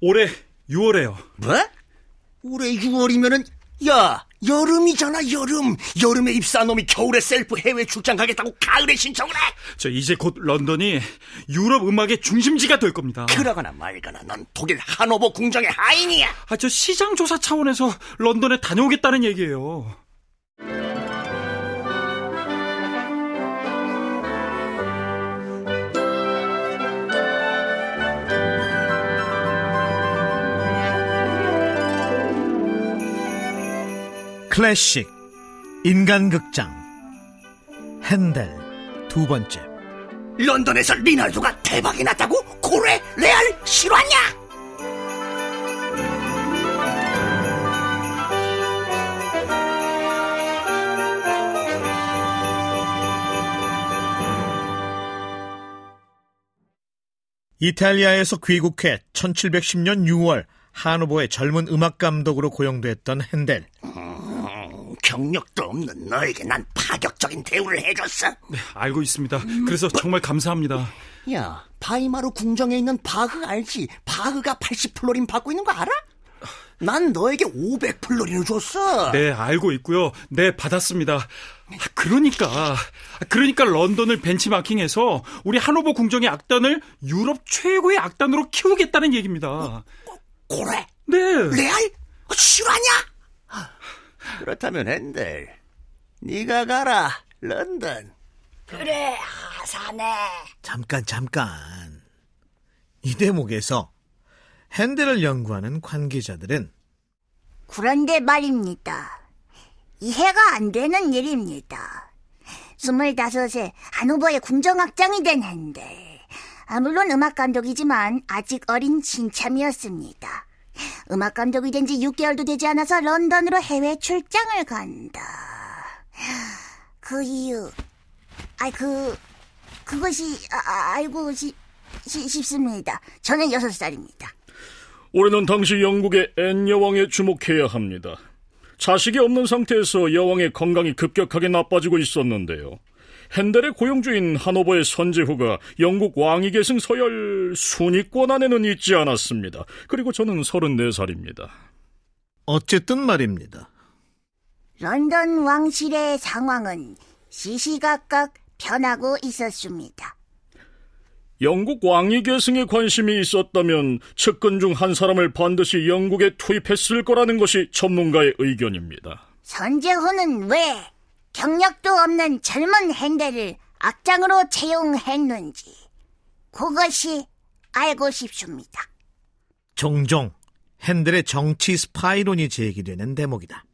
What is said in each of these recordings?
올해 6월에요. 뭐? 올해 6월이면은 야 여름이잖아 여름 여름에 입사한 놈이 겨울에 셀프 해외 출장 가겠다고 가을에 신청을 해? 저 이제 곧 런던이 유럽 음악의 중심지가 될 겁니다. 그러거나 말거나 넌 독일 하노버 궁정의 하인이야. 아, 저 시장 조사 차원에서 런던에 다녀오겠다는 얘기예요. 클래식 인간극장 핸델 두 번째 런던에서 리날도가 대박이 났다고? 고래 레알 실화냐? 이탈리아에서 귀국해 1710년 6월 하노버의 젊은 음악 감독으로 고용됐던 핸델. 음, 경력도 없는 너에게 난 파격적인 대우를 해줬어. 네, 알고 있습니다. 그래서 정말 감사합니다. 야, 바이마르 궁정에 있는 바흐 알지? 바흐가 80플로린 받고 있는 거 알아? 난 너에게 500플로린을 줬어. 네, 알고 있고요. 네, 받았습니다. 그러니까, 그러니까 런던을 벤치마킹해서 우리 하노버 궁정의 악단을 유럽 최고의 악단으로 키우겠다는 얘기입니다. 고래? 네. 레알? 실화냐? 그렇다면 핸델, 네가 가라, 런던. 그래, 하사네. 잠깐 잠깐. 이 대목에서 핸델을 연구하는 관계자들은 그런데 말입니다. 이해가 안 되는 일입니다. 스물다섯에 하노버의 궁정악장이 된 핸델. 아, 물론 음악 감독이지만 아직 어린 신참이었습니다. 음악 감독이 된 지 6개월도 되지 않아서 런던으로 해외 출장을 간다. 그 이유, 아, 그, 그것이, 아, 알고 시, 시, 싶습니다. 저는 6살입니다. 올해는 당시 영국의 앤 여왕에 주목해야 합니다. 자식이 없는 상태에서 여왕의 건강이 급격하게 나빠지고 있었는데요. 핸델의 고용주인 하노버의 선제후가 영국 왕위 계승 서열 순위권 안에는 있지 않았습니다. 그리고 저는 34살입니다. 어쨌든 말입니다. 런던 왕실의 상황은 시시각각 변하고 있었습니다. 영국 왕위 계승에 관심이 있었다면 측근 중 한 사람을 반드시 영국에 투입했을 거라는 것이 전문가의 의견입니다. 선제후는 왜 경력도 없는 젊은 핸델을 악장으로 채용했는지 그것이 알고 싶습니다. 종종 핸델의 정치 스파이론이 제기되는 대목이다.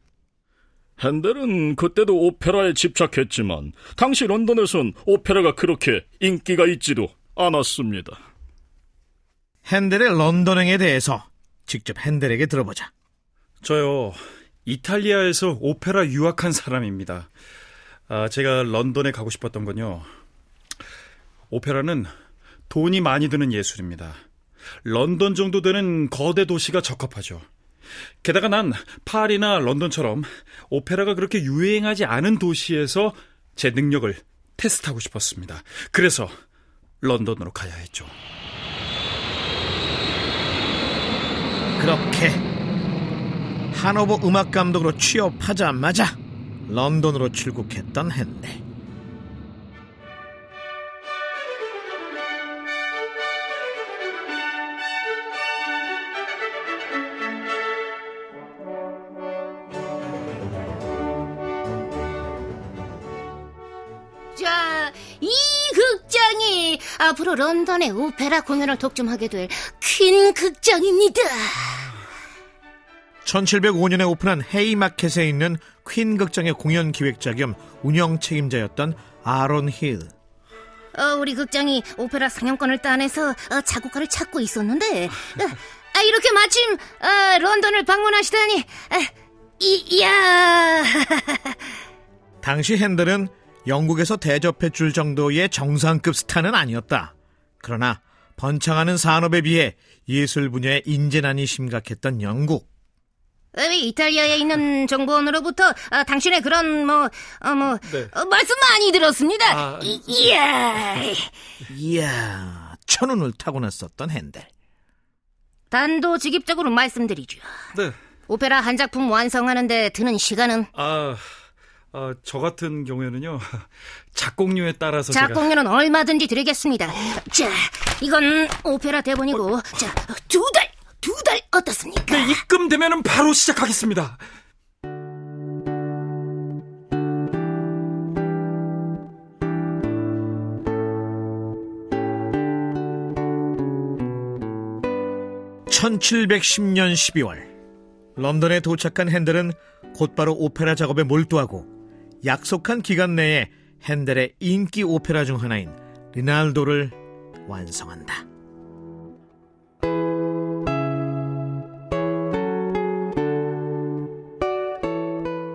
핸델은 그때도 오페라에 집착했지만 당시 런던에선 오페라가 그렇게 인기가 있지도 않았습니다. 핸델의 런던행에 대해서 직접 핸델에게 들어보자. 저요, 이탈리아에서 오페라 유학한 사람입니다. 아, 제가 런던에 가고 싶었던 건요. 오페라는 돈이 많이 드는 예술입니다. 런던 정도 되는 거대 도시가 적합하죠. 게다가 난 파리나 런던처럼 오페라가 그렇게 유행하지 않은 도시에서 제 능력을 테스트하고 싶었습니다. 그래서 런던으로 가야 했죠. 그렇게 하노버 음악 감독으로 취업하자마자 런던으로 출국했던 핸델. 자, 이 극장이 앞으로 런던의 오페라 공연을 독점하게 될 퀸 극장입니다. 1705년에 오픈한 헤이마켓에 있는 퀸 극장의 공연 기획자 겸 운영 책임자였던 아론 힐. 어, 우리 극장이 오페라 상영권을 따내서 어, 작곡가를 찾고 있었는데 어, 아, 이렇게 마침 어, 런던을 방문하시다니 아, 이, 이야 당시 핸델은 영국에서 대접해 줄 정도의 정상급 스타는 아니었다. 그러나 번창하는 산업에 비해 예술 분야의 인재난이 심각했던 영국. 어, 이탈리아에 있는 정보원으로부터 어, 당신의 그런 뭐, 어, 뭐 네. 어, 말씀 많이 들었습니다. 아, 이, 이야 이야, 천운을 타고났었던 핸델. 단도직입적으로 말씀드리죠. 네. 오페라 한 작품 완성하는데 드는 시간은 아, 아, 저 같은 경우에는요. 작곡료에 따라서 제가 작곡료는 얼마든지 드리겠습니다. 자, 이건 오페라 대본이고, 자, 두 달, 두 달 어떻습니까? 네, 입금되면은 바로 시작하겠습니다. (1710년 12월) 런던에 도착한 핸델은 곧바로 오페라 작업에 몰두하고 약속한 기간 내에 핸델의 인기 오페라 중 하나인 리날도를 완성한다.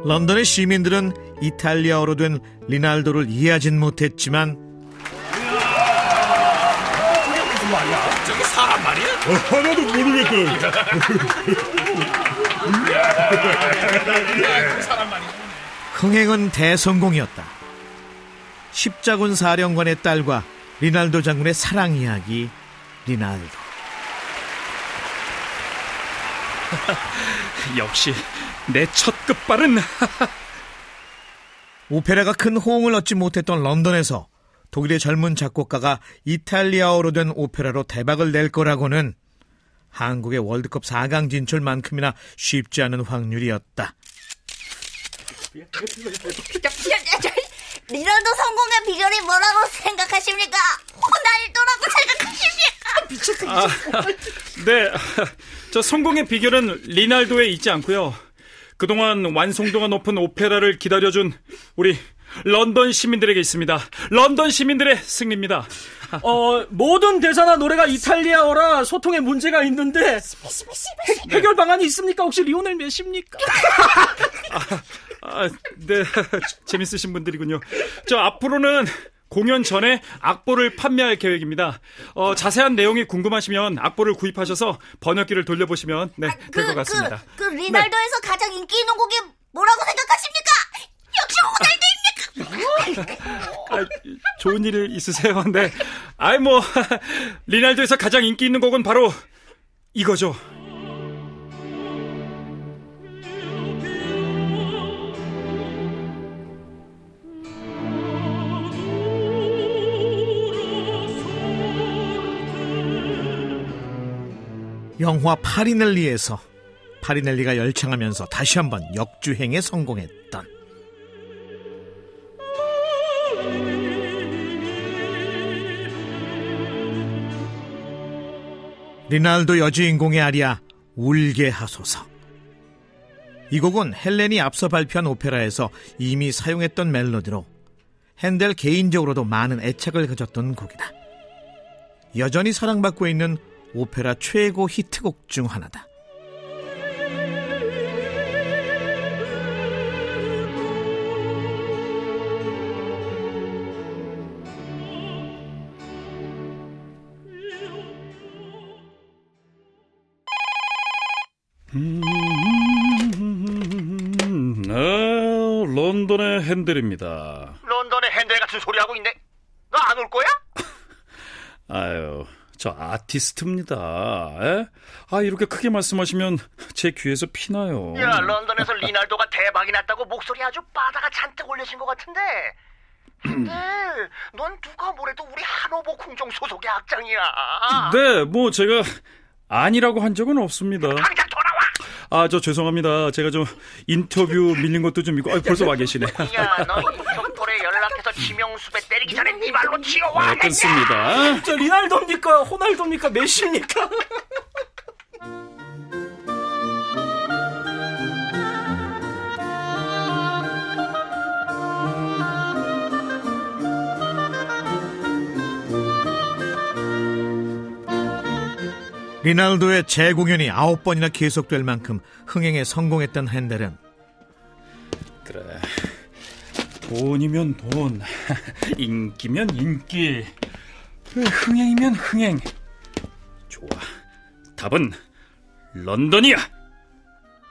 런던의 시민들은 이탈리아어로 된 리날도를 이해하진 못했지만 하나도 모르겠다. 흥행은 대성공이었다. 십자군 사령관의 딸과 리날도 장군의 사랑 이야기 리날도. 역시 내 첫 끝발은 오페라가 큰 호응을 얻지 못했던 런던에서 독일의 젊은 작곡가가 이탈리아어로 된 오페라로 대박을 낼 거라고는 한국의 월드컵 4강 진출만큼이나 쉽지 않은 확률이었다. 리럴도 성공의 비결이 뭐라고 생각하십니까? 호날두라고 생각하십니까? 네. 저 성공의 비결은 리날도에 있지 않고요. 그동안 완성도가 높은 오페라를 기다려준 우리 런던 시민들에게 있습니다. 런던 시민들의 승리입니다. 어, 모든 대사나 노래가 이탈리아어라 소통에 문제가 있는데 해, 해결 방안이 있습니까? 혹시 리오넬 메시입니까? 아, 네. 재밌으신 분들이군요. 저 앞으로는 공연 전에 악보를 판매할 계획입니다. 어, 자세한 내용이 궁금하시면 악보를 구입하셔서 번역기를 돌려보시면 네, 될것 같습니다. 그, 그 리날도에서 가장 인기 있는 곡이 뭐라고 생각하십니까? 역시 호날두입니까? 아, 좋은 일 있으세요? 네. 아이 뭐 리날도에서 가장 인기 있는 곡은 바로 이거죠. 영화 파리넬리에서 파리넬리가 열창하면서 다시 한번 역주행에 성공했던 리날도 여주인공의 아리아 울게 하소서 이 곡은 헬렌이 앞서 발표한 오페라에서 이미 사용했던 멜로디로 핸델 개인적으로도 많은 애착을 가졌던 곡이다. 여전히 사랑받고 있는 오페라 최고 히트곡 중 하나다. 음, 아, 런던의 핸들입니다. 런던에 핸들 같은 소리 하고 있네. 너 안 올 거야? 아유, 저 아티스트입니다. 에? 아, 이렇게 크게 말씀하시면 제 귀에서 피나요. 야, 런던에서 리날도가 대박이 났다고 목소리 아주 바다가 잔뜩 올려진 것 같은데. 근데 넌 누가 뭐래도 우리 한호보 궁정 소속의 악장이야. 네, 뭐 제가 아니라고 한 적은 없습니다. 당장 돌아와. 아, 저 죄송합니다. 제가 좀 인터뷰 밀린 것도 좀 있고, 아, 벌써 와 계시네. 야, 너 인터폴에 연락해서 지명 수배 때리기 전에 네 발로 치워와. 아, 끊습니다. 저 리날도입니까? 호날두입니까? 메시입니까? 리날도의 재공연이 아홉 번이나 계속될 만큼 흥행에 성공했던 핸델은 그래. 돈이면 돈, 인기면 인기, 흥행이면 흥행. 좋아. 답은 런던이야.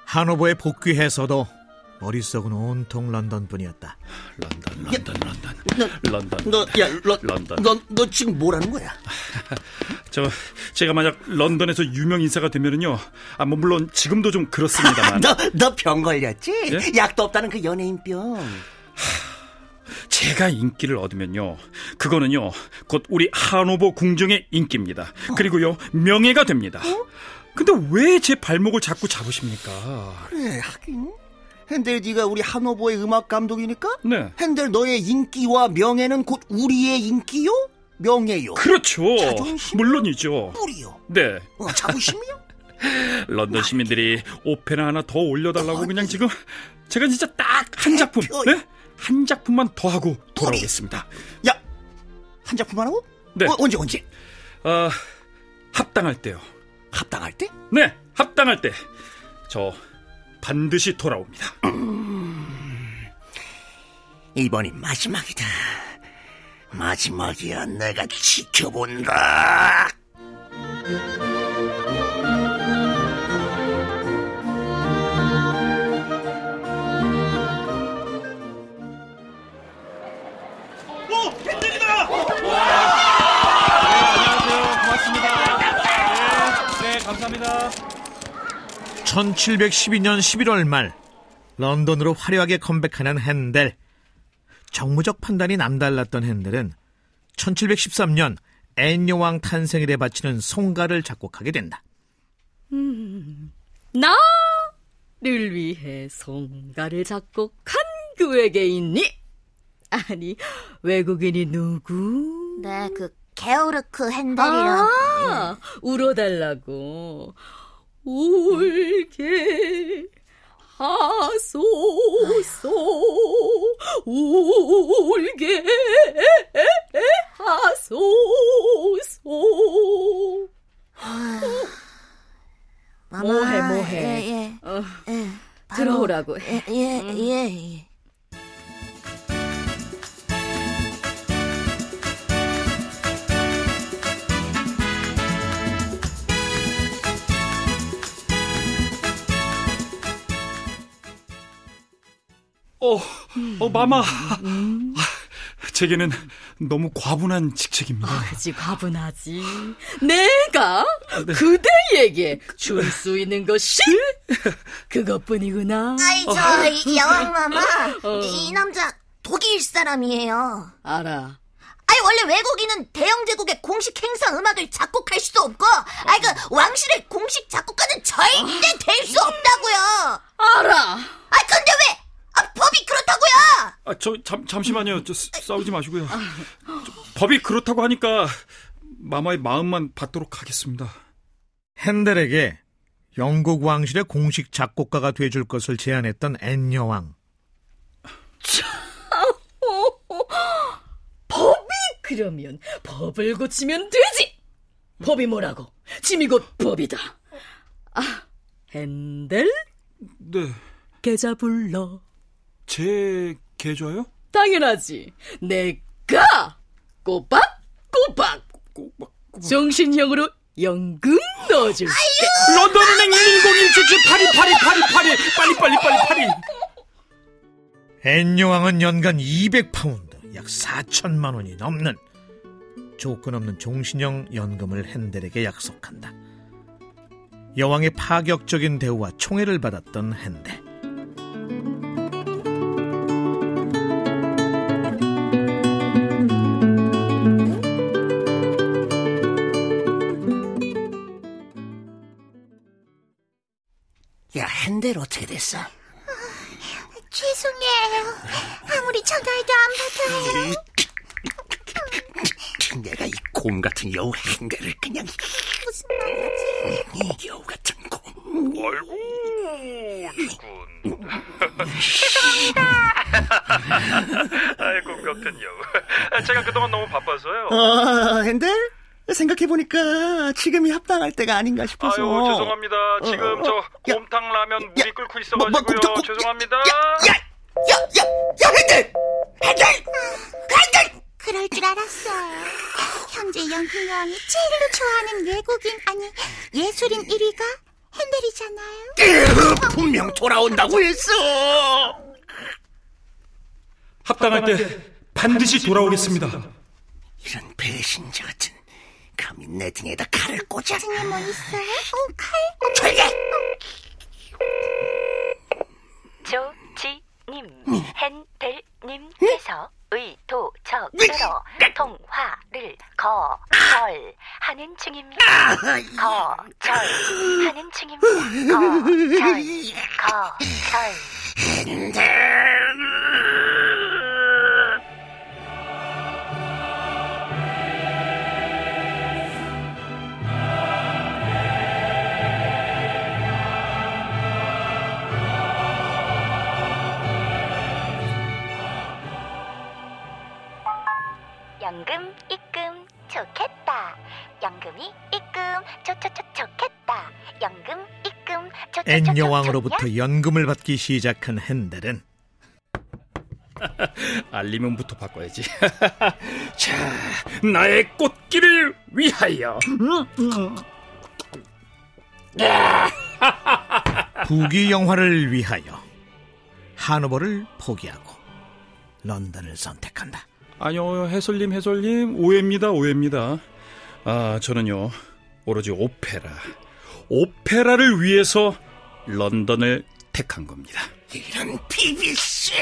하노버에 복귀해서도 머릿속은 온통 런던뿐이었다. 런던, 런던, 런던, 너, 런던. 너, 야, 러, 런던. 너, 너 지금 뭐라는 거야? 저 제가 만약 런던에서 유명 인사가 되면은요, 아, 뭐 물론 지금도 좀 그렇습니다만 너, 너 병 걸렸지? 예? 약도 없다는 그 연예인 병. 제가 인기를 얻으면요, 그거는요, 곧 우리 하노버 궁정의 인기입니다. 그리고요, 명예가 됩니다. 근데 왜 제 발목을 자꾸 잡으십니까? 그래, 하긴. 핸델 네가 우리 하노버의 음악 감독이니까? 네. 핸델 너의 인기와 명예는 곧 우리의 인기요? 명예요. 그렇죠. 자존심? 물론이죠. 뿌리요. 네. 어, 자부심이요? 런던 시민들이 오페라 하나 더 올려달라고 그냥 지금 제가 진짜 딱 한 작품, 네? 한 작품만 더 하고 돌아오겠습니다. 야, 한 작품 하라고? 네. 어, 언제, 언제? 아, 합당할 때요. 합당할 때? 네, 합당할 때. 저 반드시 돌아옵니다. 이번이 마지막이다. 마지막이야. 내가 지켜본다. 감사합니다. 1712년 11월 말 런던으로 화려하게 컴백하는 핸델. 정무적 판단이 남달랐던 핸델은 1713년 앤 여왕 탄생일에 바치는 송가를 작곡하게 된다. 나를 위해 송가를 작곡한 그에게 있니? 아니 외국인이 누구? 네, 그 게오르크 핸델이랑 아, 울어달라고 울게 하소서 울게 하소서 마마, 뭐해, 뭐해. 예, 예. 어, 예, 들어오라고 해. 예, 예, 예, 예. 어, 마마. 제게는 너무 과분한 직책입니다. 그지 과분하지. 내가 그대에게 줄 수 있는 것이 그것뿐이구나. 아이, 저, 이 여왕 마마. 이 남자 독일 사람이에요. 알아. 아니, 원래 외국인은 대영 제국의 공식 행사 음악을 작곡할 수도 없고, 아이, 그, 왕실의 공식 작곡가는 절대 될 수 없다고요. 알아. 아, 근데 왜? 아, 법이 그렇다고요. 아, 저, 잠, 잠시만요. 저, 싸- 싸우지 마시고요. 저, 법이 그렇다고 하니까 마마의 마음만 받도록 하겠습니다. 핸델에게 영국 왕실의 공식 작곡가가 돼줄 것을 제안했던 앤 여왕. 법이 그러면 법을 고치면 되지. 법이 뭐라고? 짐이 곧 법이다. 아, 핸델 네. 계좌 불러. 제 계좌요? 당연하지. 내가 꼬박 꼬박 꼭, 막, 꼭, 정신형으로 연금 넣어줄게. 런던은행 110-177-8282-82 빨리 빨리 빨리 빨리 앤 여왕은 연간 200파운드, 약 4천만 원이 넘는 조건 없는 종신형 연금을 핸델에게 약속한다. 여왕의 파격적인 대우와 총애를 받았던 핸델. 됐어? 죄송해요. 아무리 전화해도 안 받아요. 내가 이 곰 같은 여우 핸델을 그냥 무슨 말이지? 이 여우 같은 곰. 아이고 같은 여우 제가 그동안 너무 바빠서요 어, 핸델? 생각해보니까 지금이 합당할 때가 아닌가 싶어서. 아유 죄송합니다 지금 어, 어, 저 야. 곰탕 라면 물이 야, 끓고 뭐, 뭐, 있어가지고요 곰탕, 곰- 죄송합니다 야, 야, 야, 야, 야, 핸델! 핸델! 핸델! 그럴 줄 알았어요. 현재 연희왕이 제일로 좋아하는 외국인 아니 예술인 1위가 핸델 헨델이잖아요. 분명 돌아온다고 했어. 합당할 때 반드시 돌아오겠습니다. 이런 배신자 같은 감히 내 등에다 칼을 꽂아. 등에 뭐 있어요? 어, 칼. 조용히 해. 조지님, 헨델님께서 의도적으로 통화를 거절하는 중입니다. 거절하는 중입니다. 거절, 거절. 연금 좋겠다. 연금 입금 엔 여왕으로부터 연금을 받기 시작한 헨델은 알리면부터 바꿔야지. 자, 나의 꽃길을 위하여. 부귀 영화를 위하여 하노버를 포기하고 런던을 선택한다. 아니요, 해솔님, 해솔님, 오해입니다, 오해입니다. 아, 저는요, 오로지 오페라. 오페라를 위해서 런던을 택한 겁니다. 이런 BBC.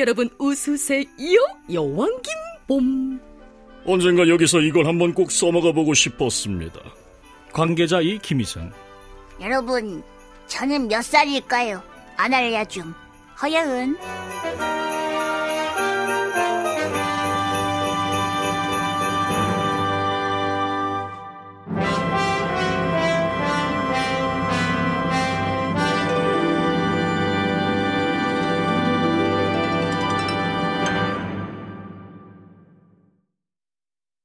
여러분 웃으세요. 여왕 김봄. 언젠가 여기서 이걸 한번 꼭 써먹어 보고 싶었습니다. 관계자 이 김희선. 여러분, 저는 몇 살일까요? 아날리아 좀. 허여은.